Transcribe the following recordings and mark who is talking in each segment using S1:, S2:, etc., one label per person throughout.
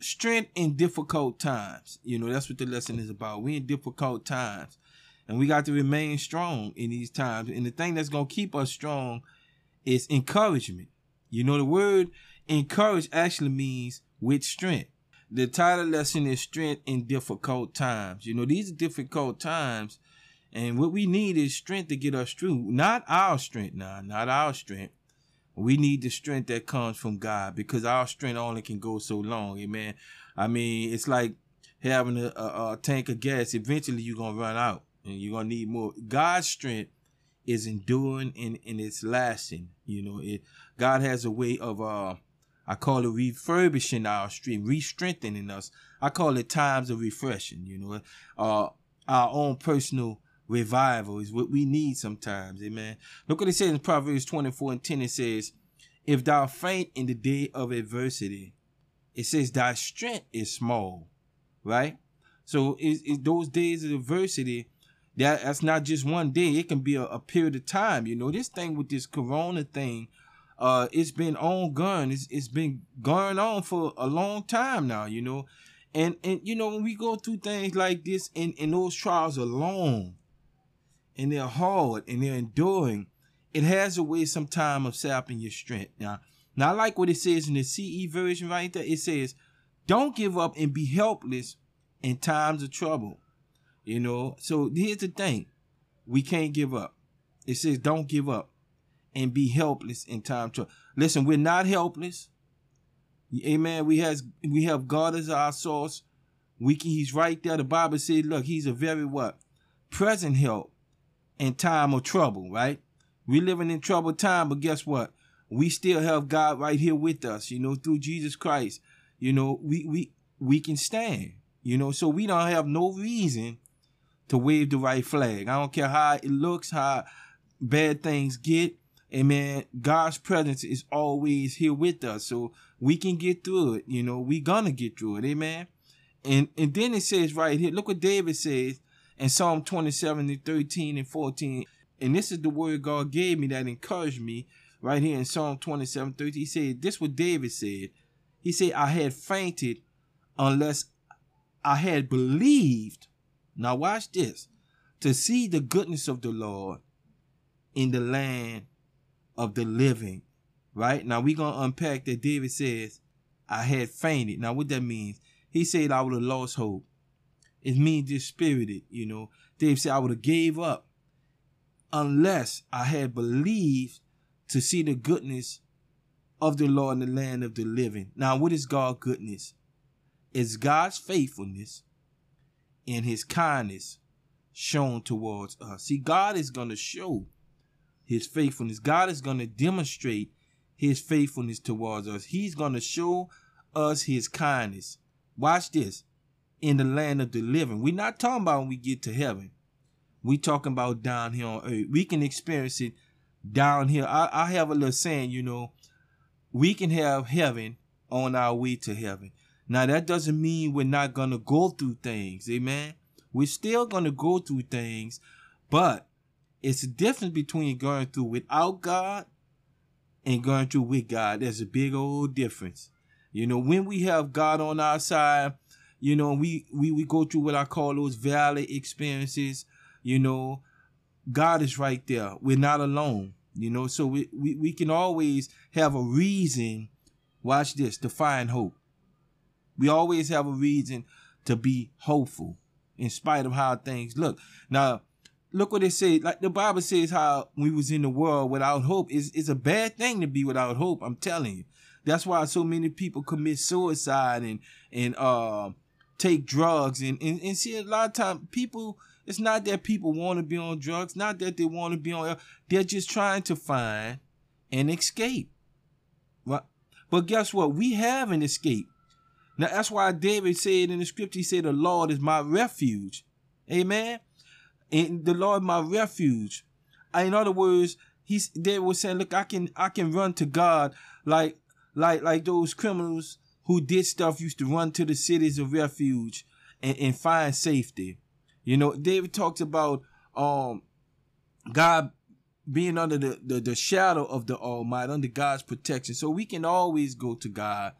S1: strength in difficult times. You know, that's what the lesson is about. We in difficult times. And we got to remain strong in these times. And the thing that's to keep us strong is encouragement. You know, the word encourage actually means with strength. The title lesson is strength in difficult times. You know, these are difficult times. And what we need is strength to get us through. Not our strength now, not our strength. We need the strength that comes from God because our strength only can go so long. Amen. I mean, it's like having a, a, a tank of gas. Eventually, you're going to run out and you're going to need more. God's strength is enduring and, and it's lasting. You know, it, God has a way of, uh, I call it refurbishing our strength, re-strengthening us. I call it times of refreshing, you know, uh, our own personal revival is what we need sometimes. Amen. Look what it says in Proverbs 24 and 10. It says, If thou faint in the day of adversity, it says thy strength is small, right? So it, it, those days of adversity, that, that's not just one day. It can be a, a, period of time. You know, this thing with this corona thing, uh, it's been ongoing. It's, it's been going on for a long time now, you know. And, and, you know, when we go through things like this and, and those trials are long, and they're hard and they're enduring, it has a way sometime of sapping your strength. Now, now I like what it says in the CE version right there. It says, don't give up and be helpless in times of trouble. You know, so here's the thing. We can't give up. It says don't give up and be helpless in time trouble. Listen, we're not helpless. Amen. We has we have God as our source. We can, he's right there. The Bible said, look, he's a very what? Present help in time of trouble, right? We living in troubled time, but guess what? We still have God right here with us, you know, through Jesus Christ. You know, we we we can stand, you know, so we don't have no reason to wave the right flag. I don't care how it looks, how bad things get. Amen. God's presence is always here with us. So we can get through it. You know, we gonna get through it. Amen. And and then it says right here, look what David says in Psalm 27 and 13 and 14. And this is the word God gave me that encouraged me right here in Psalm 27, 13. He said, this what David said. He said, I had fainted unless I had believed. Now watch this. To see the goodness of the Lord in the land of the living. Right? Now we're going to unpack that David says, I had fainted. Now what that means? He said I would have lost hope. It means dispirited, you know. Dave said I would have gave up unless I had believed to see the goodness of the Lord in the land of the living. Now, what is God's goodness? It's God's faithfulness and his kindness shown towards us. See, God is going to show his faithfulness. God is going to demonstrate his faithfulness towards us. He's going to show us his kindness. Watch this in the land of the living. We're not talking about when we get to heaven. We're talking about down here on earth. We can experience it down here. I, I have a little saying, you know, we can have heaven on our way to heaven. Now that doesn't mean we're not gonna go through things, amen. We're still gonna go through things, but it's a difference between going through without God and going through with God. There's a big old difference. You know, when we have God on our side, you know, we, we, we go through what I call those valley experiences. You know, God is right there. We're not alone. You know, so we, we, we can always have a reason, watch this, to find hope. We always have a reason to be hopeful in spite of how things look. Now, look what it says. Like the Bible says how we was in the world without hope. It's, it's a bad thing to be without hope. I'm telling you. That's why so many people commit suicide and, and, uh, take drugs. And, and, and see a lot of times people it's not that people want to be on drugs not that they want to be on they're just trying to find an escape. Right? But guess what? We have an escape. Now that's why david said in the scripture he said the lord is my refuge. Amen? And the lord my refuge. Uh, in other words he's they were saying look i can i can run to god like like like those criminals who did stuff used to run to the cities of refuge and, and find safety. You know, David talks about um God being under the, the, the shadow of the Almighty, under God's protection. So we can always go to God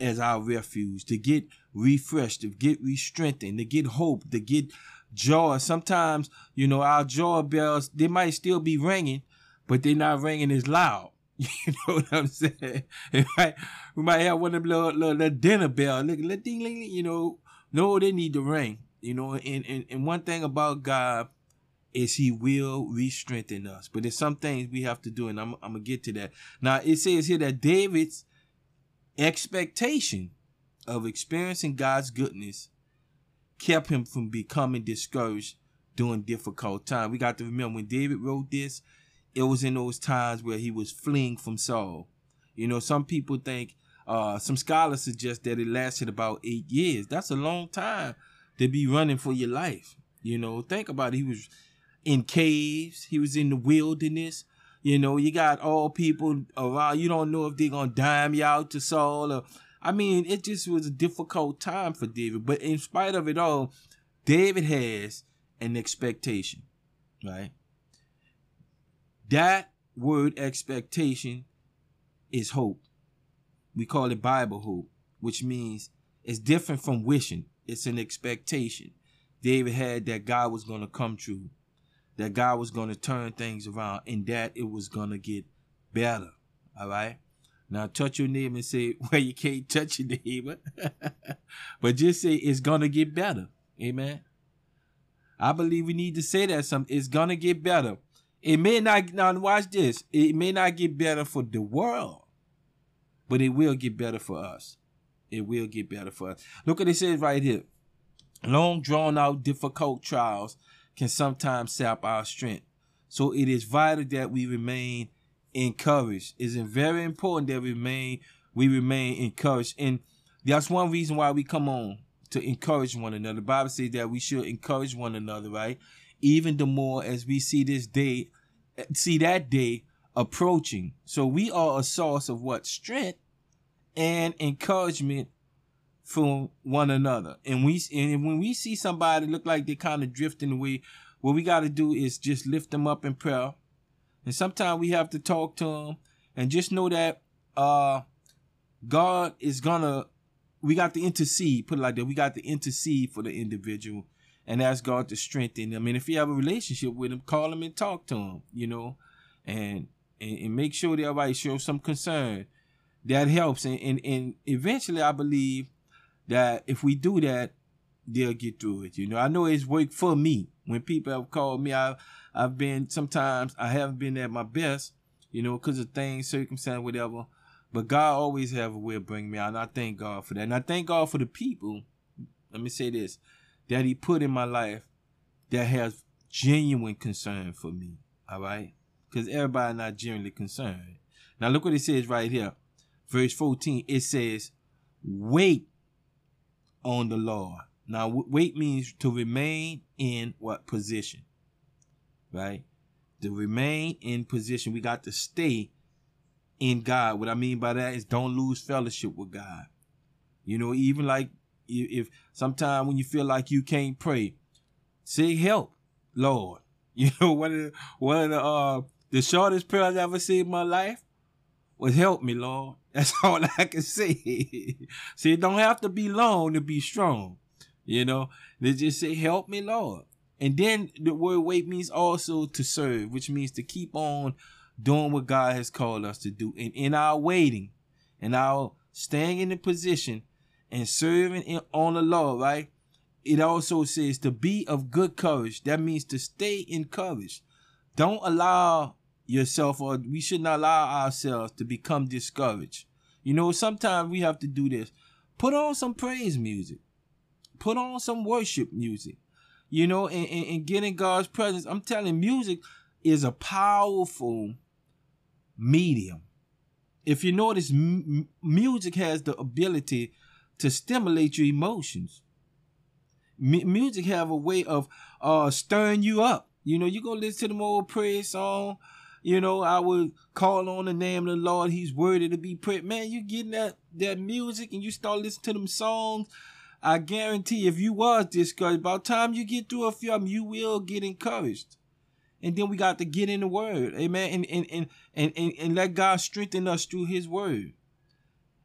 S1: as our refuge, to get refreshed, to get re-strengthened, to get hope, to get joy. Sometimes, you know, our joy bells, they might still be ringing, but they're not ringing as loud. You know what I'm saying? We might have one of them little, little, little dinner bell, little, little ding, ding, you know. No, they need to ring. You know, and, and, and one thing about God is he will re-strengthen us. But there's some things we have to do, and I'm, I'm gonna get to that. Now it says here that David's expectation of experiencing God's goodness kept him from becoming discouraged during difficult times. We got to remember when David wrote this, it was in those times where he was fleeing from Saul. You know, some people think, uh, some scholars suggest that it lasted about eight years. That's a long time to be running for your life. You know, think about it. He was in caves. He was in the wilderness. You know, you got all people around. You don't know if they're gonna dime you out to Saul or. I mean, it just was a difficult time for David. But in spite of it all, David has an expectation, right? That word expectation is hope. We call it Bible hope, which means it's different from wishing. It's an expectation. David had that God was going to come true, that God was going to turn things around, and that it was going to get better. All right? Now touch your neighbor and say, well, you can't touch your neighbor. but just say it's going to get better. Amen. I believe we need to say that some it's gonna get better. It may not now watch this. It may not get better for the world, but it will get better for us. It will get better for us. Look what it says right here. Long drawn out difficult trials can sometimes sap our strength. So it is vital that we remain encouraged. It's very important that we remain we remain encouraged. And that's one reason why we come on to encourage one another. The Bible says that we should encourage one another, right? Even the more as we see this day, see that day approaching. So we are a source of what? Strength and encouragement from one another. And we and when we see somebody look like they're kind of drifting away, what we got to do is just lift them up in prayer. And sometimes we have to talk to them and just know that uh God is gonna we got to intercede, put it like that. We got to intercede for the individual and ask God to strengthen them. And if you have a relationship with them, call them and talk to them, you know, and and, and make sure that everybody show some concern. That helps. And, and and eventually I believe that if we do that, they'll get through it. You know, I know it's worked for me. When people have called me, I I've been sometimes I haven't been at my best, you know, because of things, circumstance, whatever. But God always have a way of bringing me out, and I thank God for that. And I thank God for the people. Let me say this: that he put in my life that has genuine concern for me. All right? Because everybody not genuinely concerned. Now look what it says right here. Verse 14, it says, wait on the Lord. Now wait means to remain in what position? Right? To remain in position. We got to stay in God. What I mean by that is don't lose fellowship with God. You know, even like if sometime when you feel like you can't pray, say help, Lord. You know, one of the, one of the uh the shortest prayers I ever said in my life was help me, Lord. That's all I can say. see, it don't have to be long to be strong. You know, they just say, help me, Lord. And then the word wait means also to serve, which means to keep on doing what God has called us to do. And in our waiting, and our staying in the position, and serving in, on the law, right? It also says to be of good courage. That means to stay encouraged. Don't allow yourself, or we should not allow ourselves to become discouraged. You know, sometimes we have to do this. Put on some praise music. Put on some worship music. You know, and, and, and get in God's presence. I'm telling music is a powerful medium. If you notice, m- music has the ability to stimulate your emotions. M- music have a way of uh stirring you up. You know, you go listen to them old praise song. You know, I would call on the name of the Lord. He's worthy to be praised. Man, you getting that that music and you start listening to them songs. I guarantee if you was discouraged, by the time you get through a few of them, you will get encouraged. And then we got to get in the word. Amen. And and and and, and, and let God strengthen us through his word.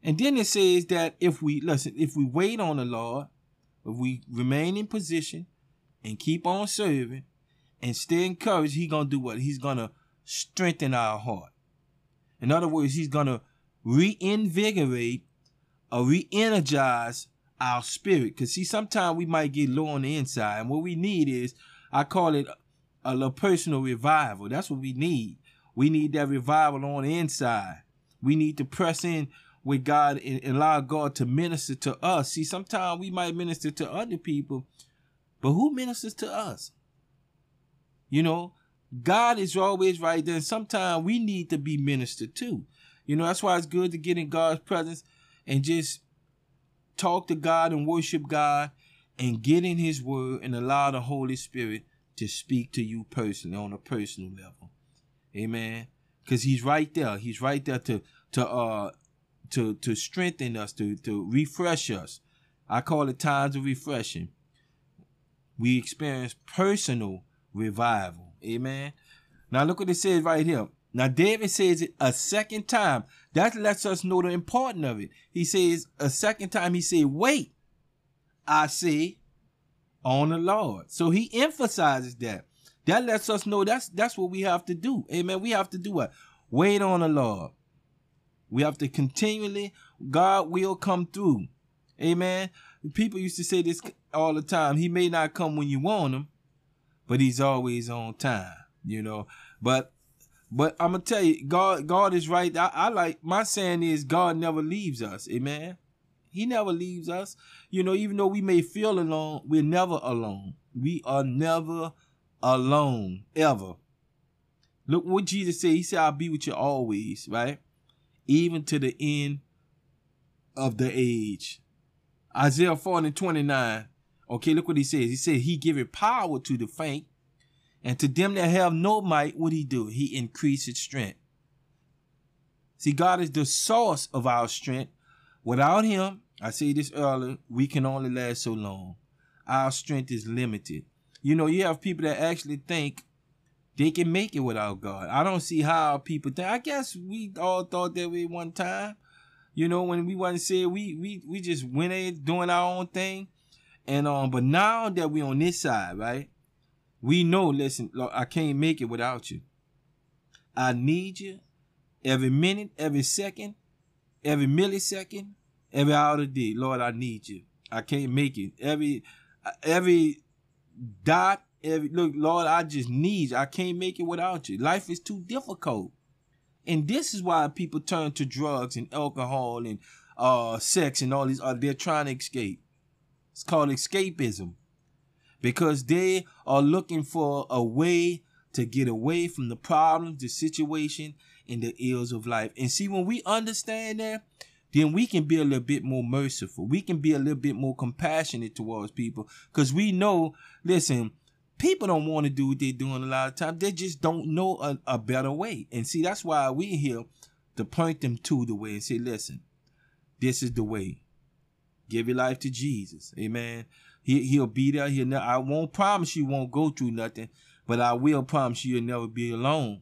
S1: And then it says that if we listen, if we wait on the Lord, if we remain in position and keep on serving and stay encouraged, He's gonna do what? He's gonna strengthen our heart. In other words, He's gonna reinvigorate or re-energize our spirit. Cause see, sometimes we might get low on the inside, and what we need is, I call it a, little personal revival. That's what we need. We need that revival on the inside. We need to press in with God and allow God to minister to us. See, sometimes we might minister to other people, but who ministers to us? You know, God is always right there. sometimes we need to be ministered to. You know, that's why it's good to get in God's presence and just talk to God and worship God and get in His Word and allow the Holy Spirit to speak to you personally on a personal level. Amen. Because He's right there. He's right there to to uh to to strengthen us, to to refresh us. I call it times of refreshing. We experience personal revival. Amen. Now look what it says right here. Now David says it a second time. That lets us know the importance of it. He says a second time, he said, wait, I say on the Lord. So he emphasizes that. That lets us know that's that's what we have to do. Amen. We have to do what? Wait on the Lord. We have to continually, God will come through. Amen. People used to say this all the time. He may not come when you want him, but he's always on time, you know. But but I'm gonna tell you, God, God is right. I, I like my saying is God never leaves us. Amen. He never leaves us. You know, even though we may feel alone, we're never alone. We are never alone, ever. Look what Jesus said. He said, I'll be with you always, right? Even to the end of the age. Isaiah 40 and 29. Okay, look what he says. He said, He giveth power to the faint, and to them that have no might, what he do? He increases strength. See, God is the source of our strength. Without him, I say this earlier, we can only last so long. Our strength is limited. You know, you have people that actually think they can make it without God. I don't see how people think. I guess we all thought that way one time. You know, when we wasn't saying we we we just went in doing our own thing. And um, but now that we on this side, right? We know, listen, Lord, I can't make it without you. I need you every minute, every second, every millisecond, every hour of the day. Lord, I need you. I can't make it. Every every dot Every, look, Lord, I just need you. I can't make it without you. Life is too difficult. And this is why people turn to drugs and alcohol and uh, sex and all these. Uh, they're trying to escape. It's called escapism. Because they are looking for a way to get away from the problems, the situation, and the ills of life. And see, when we understand that, then we can be a little bit more merciful. We can be a little bit more compassionate towards people. Because we know, listen, people don't want to do what they're doing a lot of times. They just don't know a, a better way. And see, that's why we're here to point them to the way and say, listen, this is the way. Give your life to Jesus. Amen. He, he'll be there. He'll ne- I won't promise you won't go through nothing, but I will promise you you'll never be alone.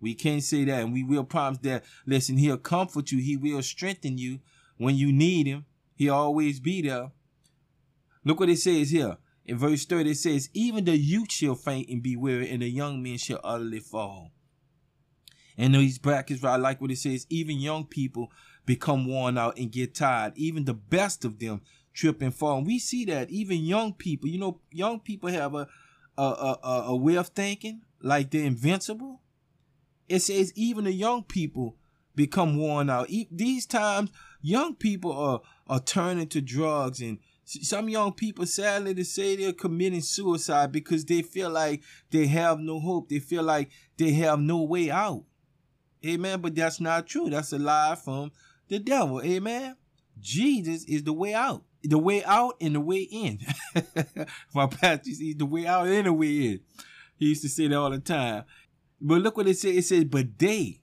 S1: We can't say that. And we will promise that, listen, he'll comfort you. He will strengthen you when you need him. He'll always be there. Look what it says here. In verse 30, it says, Even the youth shall faint and be weary, and the young men shall utterly fall. And these brackets, I like what it says, even young people become worn out and get tired. Even the best of them trip and fall. And we see that even young people, you know, young people have a a, a, a way of thinking like they're invincible. It says even the young people become worn out. These times, young people are, are turning to drugs and some young people, sadly to say, they're committing suicide because they feel like they have no hope. They feel like they have no way out. Amen. But that's not true. That's a lie from the devil. Amen. Jesus is the way out. The way out and the way in. My pastor sees the way out and the way in. He used to say that all the time. But look what it says. It says, but they,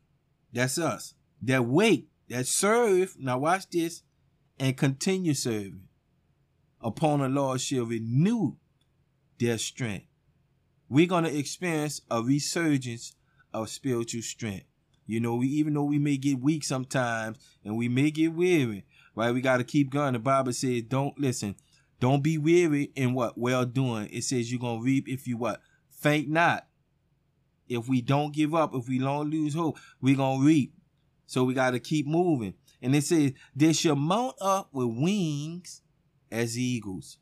S1: that's us, that wait, that serve, now watch this, and continue serving upon the Lord shall renew their strength. We're going to experience a resurgence of spiritual strength. You know, we even though we may get weak sometimes and we may get weary, right? We got to keep going. The Bible says, don't listen, don't be weary in what well doing. It says you're gonna reap if you what faint not. If we don't give up, if we don't lose hope, we're gonna reap. So we got to keep moving. And it says they shall mount up with wings as eagles.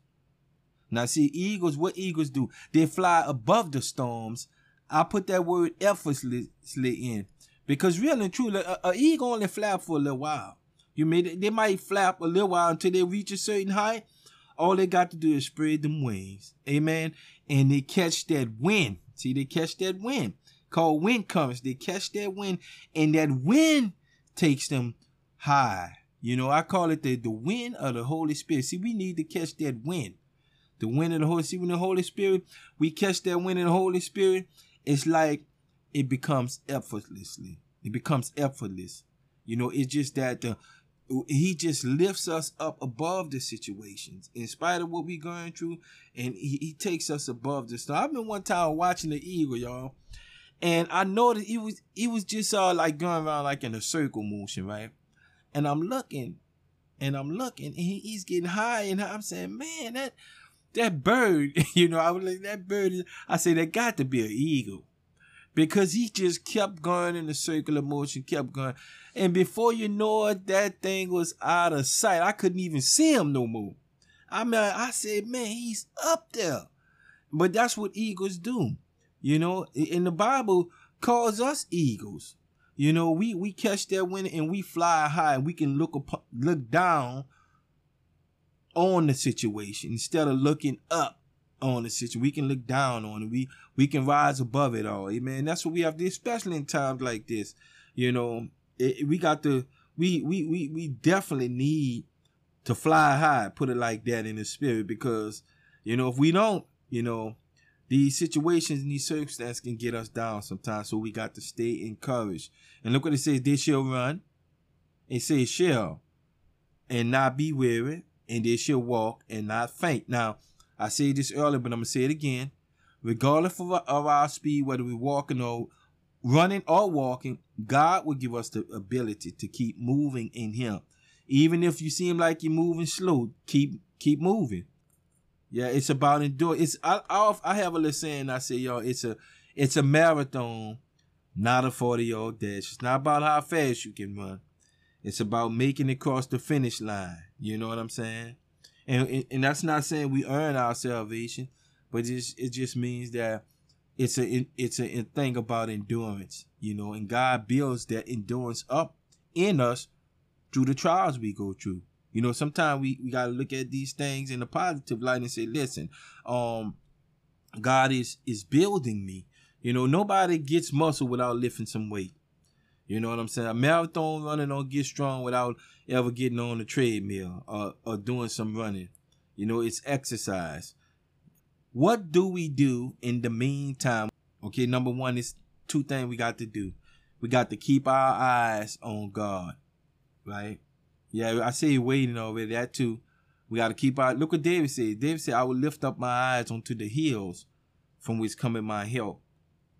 S1: Now, see, eagles, what eagles do? They fly above the storms. I put that word effortlessly in because really and truly, a, a eagle only flap for a little while. You may they might flap a little while until they reach a certain height. All they got to do is spread them wings, amen, and they catch that wind. See, they catch that wind called wind currents. They catch that wind, and that wind takes them high. You know, I call it the, the wind of the Holy Spirit. See, we need to catch that wind. The wind of the Holy Spirit. When the Holy Spirit, we catch that wind of the Holy Spirit, it's like it becomes effortlessly. It becomes effortless. You know, it's just that the he just lifts us up above the situations in spite of what we're going through and he, he takes us above the stuff. I've been one time watching the eagle, y'all, and I noticed he was he was just uh like going around like in a circle motion, right? And I'm looking, and I'm looking, and he, he's getting high, and I'm saying, man, that that bird, you know, I was like, that bird is, I say, that got to be an eagle. Because he just kept going in the circular motion, kept going. And before you know it, that thing was out of sight. I couldn't even see him no more. I mean, I said, man, he's up there. But that's what eagles do. You know, in the Bible calls us eagles. You know, we we catch that wind and we fly high. And we can look up, look down on the situation instead of looking up on the situation. We can look down on it. We we can rise above it all. Amen. That's what we have to, especially in times like this. You know, it, we got to we we we we definitely need to fly high. Put it like that in the spirit because you know if we don't, you know, these situations and these circumstances can get us down sometimes. So we got to stay encouraged. And look what it says: they shall run. It says shall, and not be weary and they shall walk and not faint. Now, I said this earlier, but I'm gonna say it again. Regardless of our speed, whether we're walking or running or walking, God will give us the ability to keep moving in Him. Even if you seem like you're moving slow, keep keep moving. Yeah, it's about endure. It's I, I I have a little saying. I say, y'all, it's a it's a marathon, not a forty yard dash. It's not about how fast you can run. It's about making it across the finish line. You know what I'm saying? And and that's not saying we earn our salvation, but it just, it just means that it's a it's a, thing about endurance, you know, and God builds that endurance up in us through the trials we go through. You know, sometimes we, we gotta look at these things in a positive light and say, listen, um, God is is building me. You know, nobody gets muscle without lifting some weight. You know what I'm saying? A marathon runner don't get strong without ever getting on the treadmill or, or doing some running. You know, it's exercise. What do we do in the meantime? Okay, number one is two things we got to do. We got to keep our eyes on God, right? Yeah, I say waiting over That too. We got to keep our. Look what David said. David said, "I will lift up my eyes onto the hills, from which cometh my help.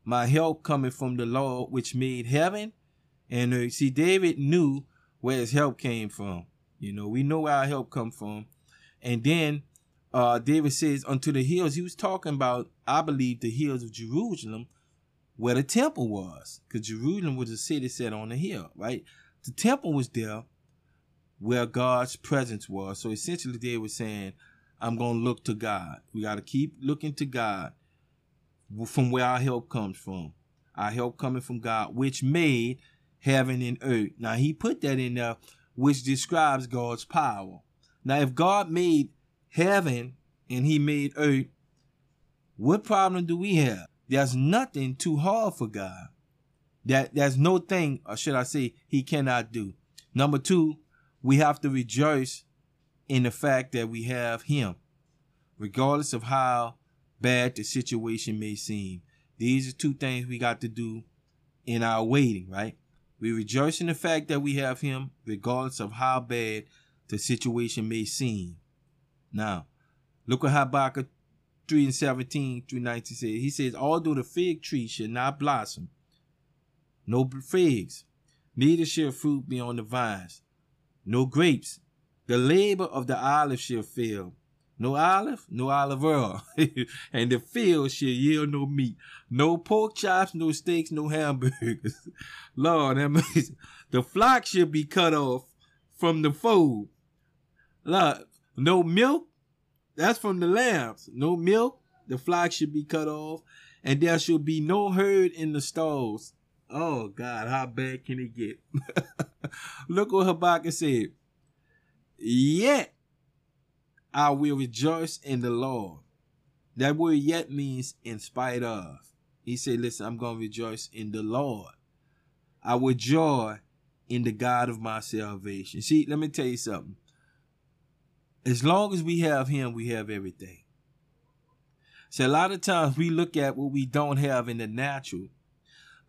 S1: My help coming from the Lord, which made heaven and uh, see, David knew where his help came from. You know, we know where our help come from. And then uh, David says, unto the hills. He was talking about, I believe, the hills of Jerusalem, where the temple was. Because Jerusalem was a city set on a hill, right? The temple was there where God's presence was. So essentially, they were saying, I'm going to look to God. We got to keep looking to God from where our help comes from. Our help coming from God, which made heaven and earth. Now he put that in there, which describes God's power. Now if God made heaven and he made earth, what problem do we have? There's nothing too hard for God. That there's no thing, or should I say, he cannot do. Number two, we have to rejoice in the fact that we have him, regardless of how bad the situation may seem. These are two things we got to do in our waiting, right? We rejoice in the fact that we have him, regardless of how bad the situation may seem. Now, look at Habakkuk 3 and 17 through 19 says. He says, Although the fig tree should not blossom, no figs, neither shall fruit be on the vines, no grapes. The labor of the olive shall fail. No olive, no olive oil. and the field shall yield no meat. No pork chops, no steaks, no hamburgers. Lord, that means the flock shall be cut off from the fold. Lord, no milk, that's from the lambs. No milk, the flock should be cut off. And there shall be no herd in the stalls. Oh God, how bad can it get? Look what Habakkuk said. Yet I will rejoice in the Lord. That word yet means in spite of. He said, Listen, I'm going to rejoice in the Lord. I will joy in the God of my salvation. See, let me tell you something. As long as we have Him, we have everything. So a lot of times we look at what we don't have in the natural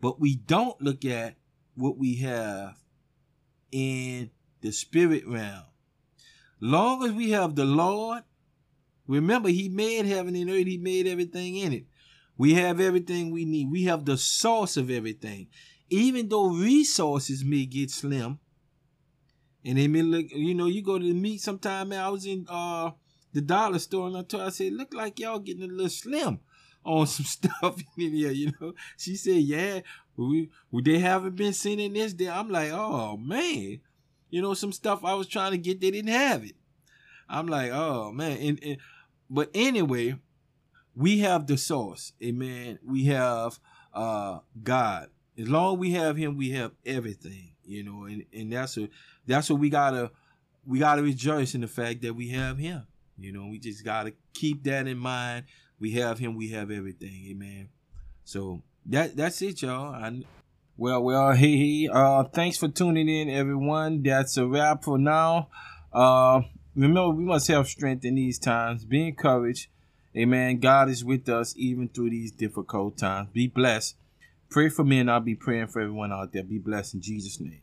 S1: but we don't look at what we have in the spirit realm. Long as we have the Lord, remember He made heaven and earth, He made everything in it. We have everything we need. We have the source of everything. Even though resources may get slim, and they may look, you know, you go to the meat sometime, man, I was in uh the dollar store and I told I said, look like y'all getting a little slim on some stuff in here, you know. She said, yeah, we, we they haven't been sending this there. I'm like, oh man, you know, some stuff I was trying to get, they didn't have it. I'm like, oh man. And, and but anyway, we have the source. Amen. We have uh God. As long as we have him, we have everything, you know, and, and that's what that's what we gotta we gotta rejoice in the fact that we have him. You know, we just gotta keep that in mind we have him, we have everything. Amen. So that that's it, y'all. I, well, well, hey, hey. Uh, thanks for tuning in, everyone. That's a wrap for now. Uh, remember, we must have strength in these times. Be encouraged. Amen. God is with us even through these difficult times. Be blessed. Pray for me, and I'll be praying for everyone out there. Be blessed in Jesus' name.